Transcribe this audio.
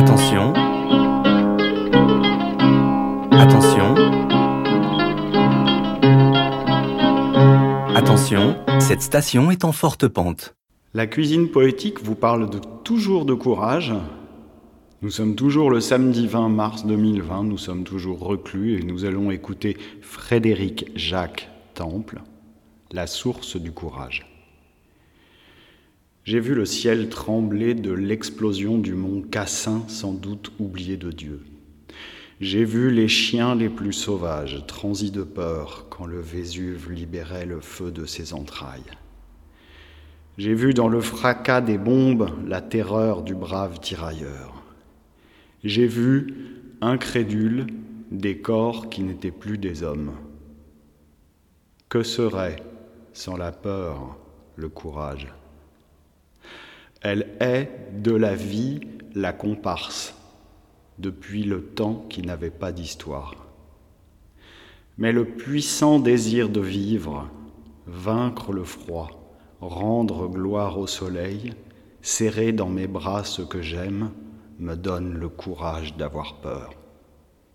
Attention. Attention. Attention, cette station est en forte pente. La cuisine poétique vous parle de toujours de courage. Nous sommes toujours le samedi 20 mars 2020, nous sommes toujours reclus et nous allons écouter Frédéric Jacques Temple, La source du courage. J'ai vu le ciel trembler de l'explosion du mont Cassin, sans doute oublié de Dieu. J'ai vu les chiens les plus sauvages, transis de peur, quand le Vésuve libérait le feu de ses entrailles. J'ai vu dans le fracas des bombes la terreur du brave tirailleur. J'ai vu, incrédule, des corps qui n'étaient plus des hommes. Que serait, sans la peur, le courage? Elle est de la vie la comparse, depuis le temps qui n'avait pas d'histoire. Mais le puissant désir de vivre, vaincre le froid, rendre gloire au soleil, serrer dans mes bras ce que j'aime, me donne le courage d'avoir peur.